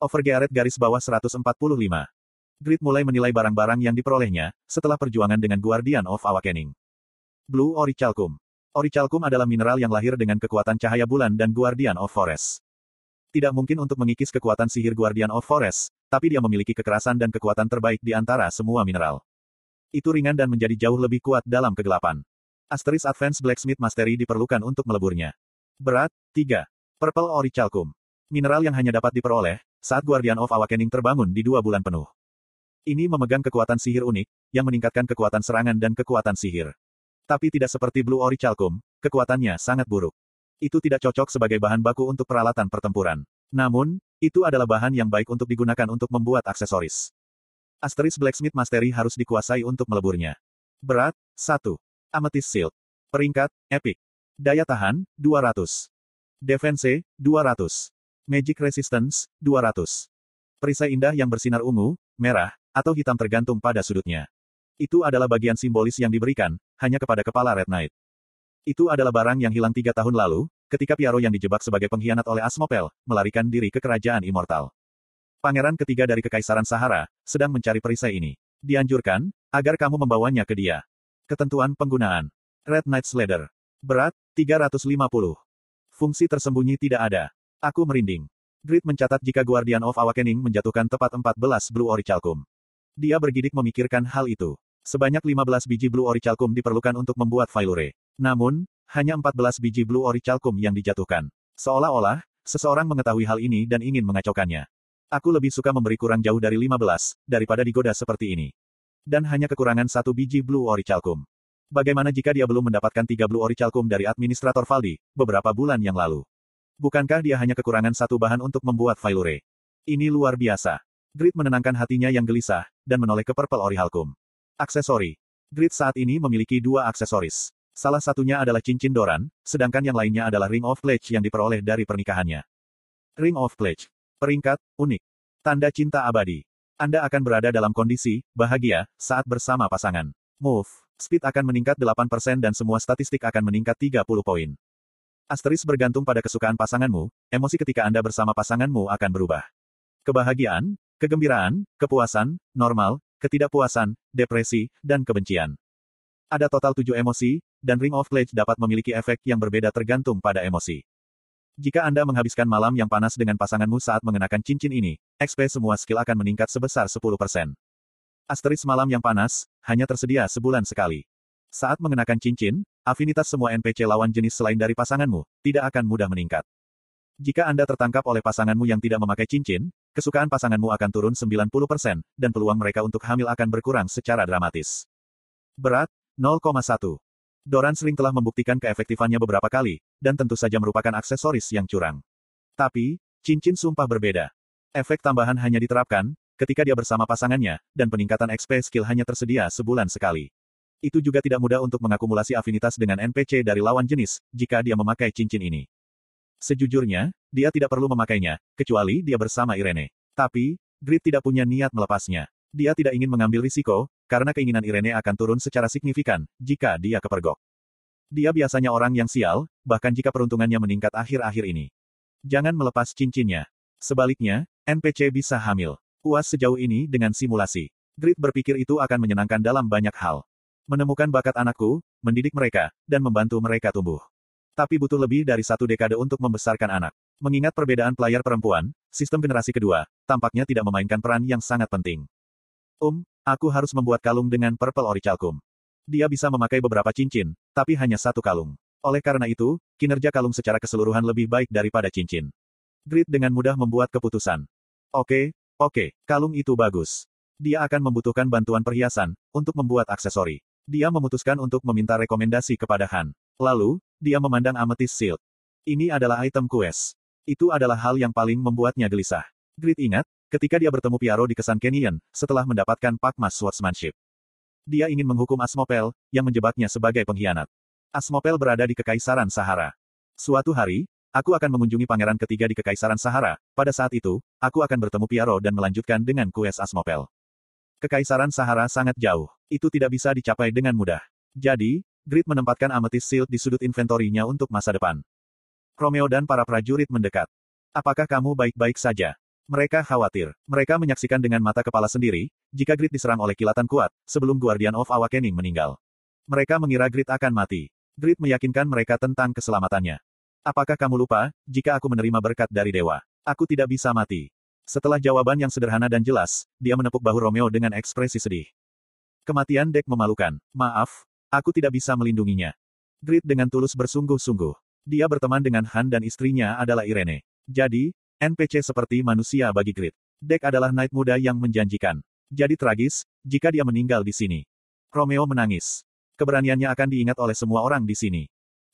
Overgearet garis bawah 145. Grid mulai menilai barang-barang yang diperolehnya, setelah perjuangan dengan Guardian of Awakening. Blue Orichalcum. Orichalcum adalah mineral yang lahir dengan kekuatan cahaya bulan dan Guardian of Forest. Tidak mungkin untuk mengikis kekuatan sihir Guardian of Forest, tapi dia memiliki kekerasan dan kekuatan terbaik di antara semua mineral. Itu ringan dan menjadi jauh lebih kuat dalam kegelapan. Asteris Advanced Blacksmith Mastery diperlukan untuk meleburnya. Berat, 3. Purple Orichalcum. Mineral yang hanya dapat diperoleh, saat Guardian of Awakening terbangun di dua bulan penuh. Ini memegang kekuatan sihir unik, yang meningkatkan kekuatan serangan dan kekuatan sihir. Tapi tidak seperti Blue Orichalcum, kekuatannya sangat buruk. Itu tidak cocok sebagai bahan baku untuk peralatan pertempuran. Namun, itu adalah bahan yang baik untuk digunakan untuk membuat aksesoris. Asteris Blacksmith Mastery harus dikuasai untuk meleburnya. Berat, 1. Amethyst Shield. Peringkat, Epic. Daya tahan, 200. Defense, 200. Magic Resistance, 200. Perisai indah yang bersinar ungu, merah, atau hitam tergantung pada sudutnya. Itu adalah bagian simbolis yang diberikan, hanya kepada kepala Red Knight. Itu adalah barang yang hilang tiga tahun lalu, ketika Piaro yang dijebak sebagai pengkhianat oleh Asmopel, melarikan diri ke kerajaan immortal. Pangeran ketiga dari Kekaisaran Sahara, sedang mencari perisai ini. Dianjurkan, agar kamu membawanya ke dia. Ketentuan penggunaan. Red Knight's Leather. Berat, 350. Fungsi tersembunyi tidak ada. Aku merinding. Grid mencatat jika Guardian of Awakening menjatuhkan tepat 14 Blue Orichalcum. Dia bergidik memikirkan hal itu. Sebanyak 15 biji Blue Orichalcum diperlukan untuk membuat Failure. Namun, hanya 14 biji Blue Orichalcum yang dijatuhkan. Seolah-olah, seseorang mengetahui hal ini dan ingin mengacaukannya. Aku lebih suka memberi kurang jauh dari 15, daripada digoda seperti ini. Dan hanya kekurangan satu biji Blue Orichalcum. Bagaimana jika dia belum mendapatkan tiga Blue Orichalcum dari Administrator Valdi, beberapa bulan yang lalu? Bukankah dia hanya kekurangan satu bahan untuk membuat Failure? Ini luar biasa. Grid menenangkan hatinya yang gelisah, dan menoleh ke Purple Orichalcum. Aksesori. Grid saat ini memiliki dua aksesoris. Salah satunya adalah cincin Doran, sedangkan yang lainnya adalah Ring of Pledge yang diperoleh dari pernikahannya. Ring of Pledge. Peringkat, unik. Tanda cinta abadi. Anda akan berada dalam kondisi, bahagia, saat bersama pasangan. Move. Speed akan meningkat 8% dan semua statistik akan meningkat 30 poin. Asteris bergantung pada kesukaan pasanganmu, emosi ketika Anda bersama pasanganmu akan berubah. Kebahagiaan, kegembiraan, kepuasan, normal, ketidakpuasan, depresi, dan kebencian. Ada total tujuh emosi, dan Ring of Pledge dapat memiliki efek yang berbeda tergantung pada emosi. Jika Anda menghabiskan malam yang panas dengan pasanganmu saat mengenakan cincin ini, XP semua skill akan meningkat sebesar 10%. Asteris malam yang panas, hanya tersedia sebulan sekali. Saat mengenakan cincin, afinitas semua NPC lawan jenis selain dari pasanganmu, tidak akan mudah meningkat. Jika Anda tertangkap oleh pasanganmu yang tidak memakai cincin, kesukaan pasanganmu akan turun 90%, dan peluang mereka untuk hamil akan berkurang secara dramatis. Berat, 0,1. Doran sering telah membuktikan keefektifannya beberapa kali, dan tentu saja merupakan aksesoris yang curang. Tapi, cincin sumpah berbeda. Efek tambahan hanya diterapkan, ketika dia bersama pasangannya, dan peningkatan XP skill hanya tersedia sebulan sekali. Itu juga tidak mudah untuk mengakumulasi afinitas dengan NPC dari lawan jenis, jika dia memakai cincin ini. Sejujurnya, dia tidak perlu memakainya, kecuali dia bersama Irene. Tapi, Grid tidak punya niat melepasnya. Dia tidak ingin mengambil risiko, karena keinginan Irene akan turun secara signifikan, jika dia kepergok. Dia biasanya orang yang sial, bahkan jika peruntungannya meningkat akhir-akhir ini. Jangan melepas cincinnya. Sebaliknya, NPC bisa hamil. Puas sejauh ini dengan simulasi. Grid berpikir itu akan menyenangkan dalam banyak hal. Menemukan bakat anakku, mendidik mereka, dan membantu mereka tumbuh. Tapi butuh lebih dari satu dekade untuk membesarkan anak. Mengingat perbedaan player perempuan, sistem generasi kedua, tampaknya tidak memainkan peran yang sangat penting. Um, aku harus membuat kalung dengan purple orichalcum. Dia bisa memakai beberapa cincin, tapi hanya satu kalung. Oleh karena itu, kinerja kalung secara keseluruhan lebih baik daripada cincin. Grid dengan mudah membuat keputusan. Oke, oke, kalung itu bagus. Dia akan membutuhkan bantuan perhiasan, untuk membuat aksesori. Dia memutuskan untuk meminta rekomendasi kepada Han. Lalu, dia memandang Amethyst Shield. Ini adalah item quest. Itu adalah hal yang paling membuatnya gelisah. Grid ingat, ketika dia bertemu Piaro di Kesan Canyon, setelah mendapatkan Pakmas Swordsmanship. Dia ingin menghukum Asmopel, yang menjebaknya sebagai pengkhianat. Asmopel berada di Kekaisaran Sahara. Suatu hari, aku akan mengunjungi pangeran ketiga di Kekaisaran Sahara, pada saat itu, aku akan bertemu Piaro dan melanjutkan dengan kues Asmopel. Kekaisaran Sahara sangat jauh, itu tidak bisa dicapai dengan mudah. Jadi, Grid menempatkan Amethyst Shield di sudut inventorinya untuk masa depan. Romeo dan para prajurit mendekat. Apakah kamu baik-baik saja? Mereka khawatir. Mereka menyaksikan dengan mata kepala sendiri, jika Grid diserang oleh kilatan kuat, sebelum Guardian of Awakening meninggal. Mereka mengira Grid akan mati. Grid meyakinkan mereka tentang keselamatannya. Apakah kamu lupa, jika aku menerima berkat dari dewa, aku tidak bisa mati. Setelah jawaban yang sederhana dan jelas, dia menepuk bahu Romeo dengan ekspresi sedih. Kematian Dek memalukan. Maaf, aku tidak bisa melindunginya. Grid dengan tulus bersungguh-sungguh. Dia berteman dengan Han dan istrinya adalah Irene. Jadi, NPC seperti manusia bagi Grid. Dek adalah knight muda yang menjanjikan. Jadi tragis, jika dia meninggal di sini. Romeo menangis. Keberaniannya akan diingat oleh semua orang di sini.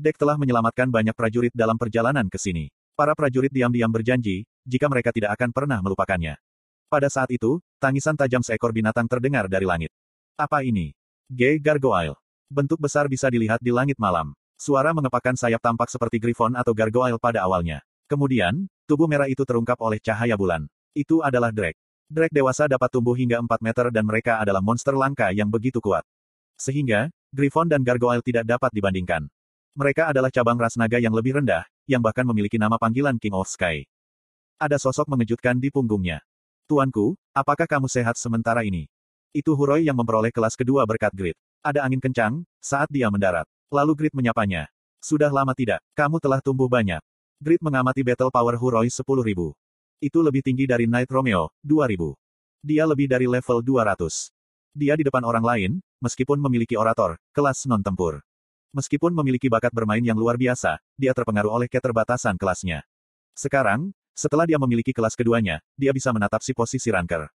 Dek telah menyelamatkan banyak prajurit dalam perjalanan ke sini. Para prajurit diam-diam berjanji, jika mereka tidak akan pernah melupakannya. Pada saat itu, tangisan tajam seekor binatang terdengar dari langit. Apa ini? G. Gargoyle. Bentuk besar bisa dilihat di langit malam. Suara mengepakkan sayap tampak seperti griffon atau gargoyle pada awalnya. Kemudian, tubuh merah itu terungkap oleh cahaya bulan. Itu adalah Drake. Drake dewasa dapat tumbuh hingga 4 meter dan mereka adalah monster langka yang begitu kuat. Sehingga, Griffon dan Gargoyle tidak dapat dibandingkan. Mereka adalah cabang ras naga yang lebih rendah, yang bahkan memiliki nama panggilan King of Sky. Ada sosok mengejutkan di punggungnya. Tuanku, apakah kamu sehat sementara ini? Itu Huroi yang memperoleh kelas kedua berkat Grid. Ada angin kencang, saat dia mendarat. Lalu Grid menyapanya. Sudah lama tidak, kamu telah tumbuh banyak. Grid mengamati Battle Power Huroi 10.000. Itu lebih tinggi dari Knight Romeo, 2000. Dia lebih dari level 200. Dia di depan orang lain, meskipun memiliki orator, kelas non-tempur. Meskipun memiliki bakat bermain yang luar biasa, dia terpengaruh oleh keterbatasan kelasnya. Sekarang, setelah dia memiliki kelas keduanya, dia bisa menatap si posisi ranker.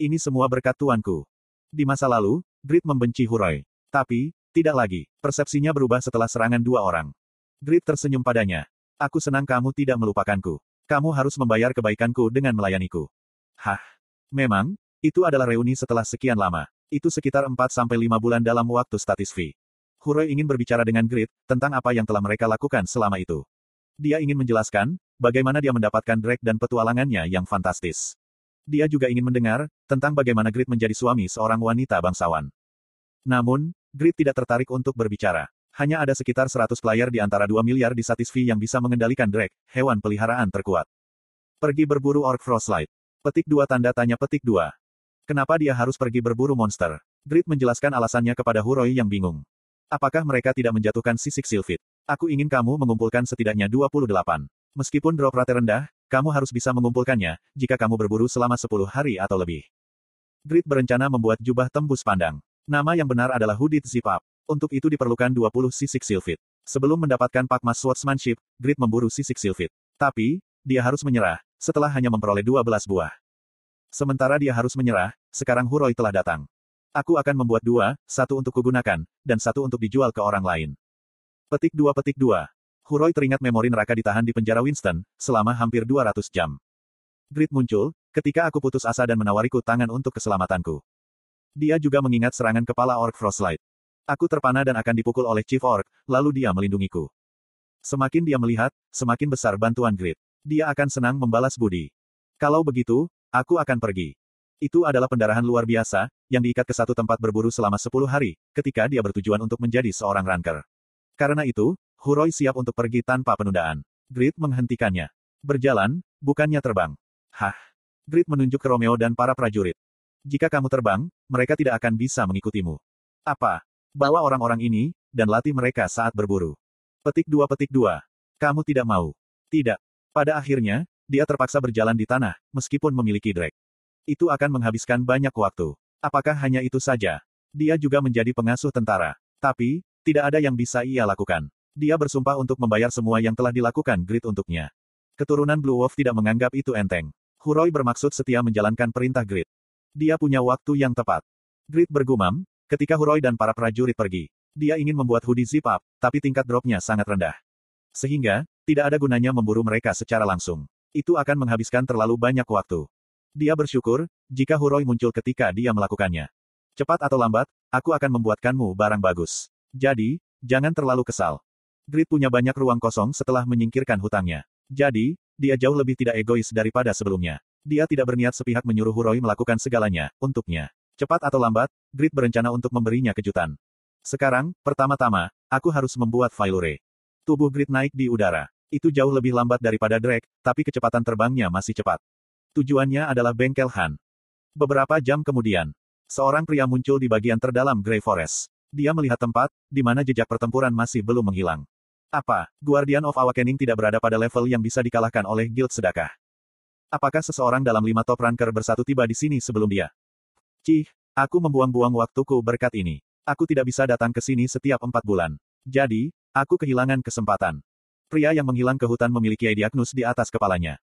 Ini semua berkat tuanku. Di masa lalu, Grid membenci Huroi. Tapi, tidak lagi. Persepsinya berubah setelah serangan dua orang. Grid tersenyum padanya. Aku senang kamu tidak melupakanku. Kamu harus membayar kebaikanku dengan melayaniku. Hah? Memang, itu adalah reuni setelah sekian lama. Itu sekitar 4-5 bulan dalam waktu statis V. Huroi ingin berbicara dengan Grid, tentang apa yang telah mereka lakukan selama itu. Dia ingin menjelaskan, bagaimana dia mendapatkan Drake dan petualangannya yang fantastis. Dia juga ingin mendengar, tentang bagaimana Grid menjadi suami seorang wanita bangsawan. Namun, Grid tidak tertarik untuk berbicara. Hanya ada sekitar 100 player di antara 2 miliar di Satisfy yang bisa mengendalikan Drake, hewan peliharaan terkuat. Pergi berburu Orc Frostlight. Petik dua tanda tanya petik dua. Kenapa dia harus pergi berburu monster? Grid menjelaskan alasannya kepada Huroi yang bingung. Apakah mereka tidak menjatuhkan sisik Sylphid? Aku ingin kamu mengumpulkan setidaknya 28. Meskipun drop rate rendah, kamu harus bisa mengumpulkannya, jika kamu berburu selama 10 hari atau lebih. Grid berencana membuat jubah tembus pandang. Nama yang benar adalah Hooded Zip Up. Untuk itu diperlukan 20 sisik silfit. Sebelum mendapatkan Pakmas Swordsmanship, Grid memburu sisik silfit. Tapi, dia harus menyerah, setelah hanya memperoleh 12 buah. Sementara dia harus menyerah, sekarang Huroi telah datang. Aku akan membuat dua, satu untuk kugunakan, dan satu untuk dijual ke orang lain. Petik dua petik dua. Huroi teringat memori neraka ditahan di penjara Winston, selama hampir 200 jam. Grid muncul, ketika aku putus asa dan menawariku tangan untuk keselamatanku. Dia juga mengingat serangan kepala Orc Frostlight. Aku terpana dan akan dipukul oleh Chief Orc, lalu dia melindungiku. Semakin dia melihat, semakin besar bantuan Grid. Dia akan senang membalas budi. Kalau begitu, aku akan pergi. Itu adalah pendarahan luar biasa, yang diikat ke satu tempat berburu selama 10 hari, ketika dia bertujuan untuk menjadi seorang ranker. Karena itu, Huroi siap untuk pergi tanpa penundaan. Grid menghentikannya. Berjalan, bukannya terbang. Hah? Grid menunjuk ke Romeo dan para prajurit. Jika kamu terbang, mereka tidak akan bisa mengikutimu. Apa? Bawa orang-orang ini, dan latih mereka saat berburu. Petik dua petik dua. Kamu tidak mau. Tidak. Pada akhirnya, dia terpaksa berjalan di tanah, meskipun memiliki drag. Itu akan menghabiskan banyak waktu. Apakah hanya itu saja? Dia juga menjadi pengasuh tentara. Tapi, tidak ada yang bisa ia lakukan. Dia bersumpah untuk membayar semua yang telah dilakukan Grid untuknya. Keturunan Blue Wolf tidak menganggap itu enteng. Huroi bermaksud setia menjalankan perintah Grid. Dia punya waktu yang tepat. Grid bergumam, Ketika Huroi dan para prajurit pergi, dia ingin membuat hoodie zip up, tapi tingkat dropnya sangat rendah. Sehingga, tidak ada gunanya memburu mereka secara langsung. Itu akan menghabiskan terlalu banyak waktu. Dia bersyukur, jika Huroi muncul ketika dia melakukannya. Cepat atau lambat, aku akan membuatkanmu barang bagus. Jadi, jangan terlalu kesal. Grid punya banyak ruang kosong setelah menyingkirkan hutangnya. Jadi, dia jauh lebih tidak egois daripada sebelumnya. Dia tidak berniat sepihak menyuruh Huroi melakukan segalanya, untuknya. Cepat atau lambat, Grid berencana untuk memberinya kejutan. Sekarang, pertama-tama, aku harus membuat Failure. Tubuh Grid naik di udara. Itu jauh lebih lambat daripada Drake, tapi kecepatan terbangnya masih cepat. Tujuannya adalah bengkel Han. Beberapa jam kemudian, seorang pria muncul di bagian terdalam Grey Forest. Dia melihat tempat, di mana jejak pertempuran masih belum menghilang. Apa, Guardian of Awakening tidak berada pada level yang bisa dikalahkan oleh Guild Sedekah? Apakah seseorang dalam lima top ranker bersatu tiba di sini sebelum dia? Cih, aku membuang-buang waktuku berkat ini. Aku tidak bisa datang ke sini setiap empat bulan. Jadi, aku kehilangan kesempatan. Pria yang menghilang ke hutan memiliki Ediagnus di atas kepalanya.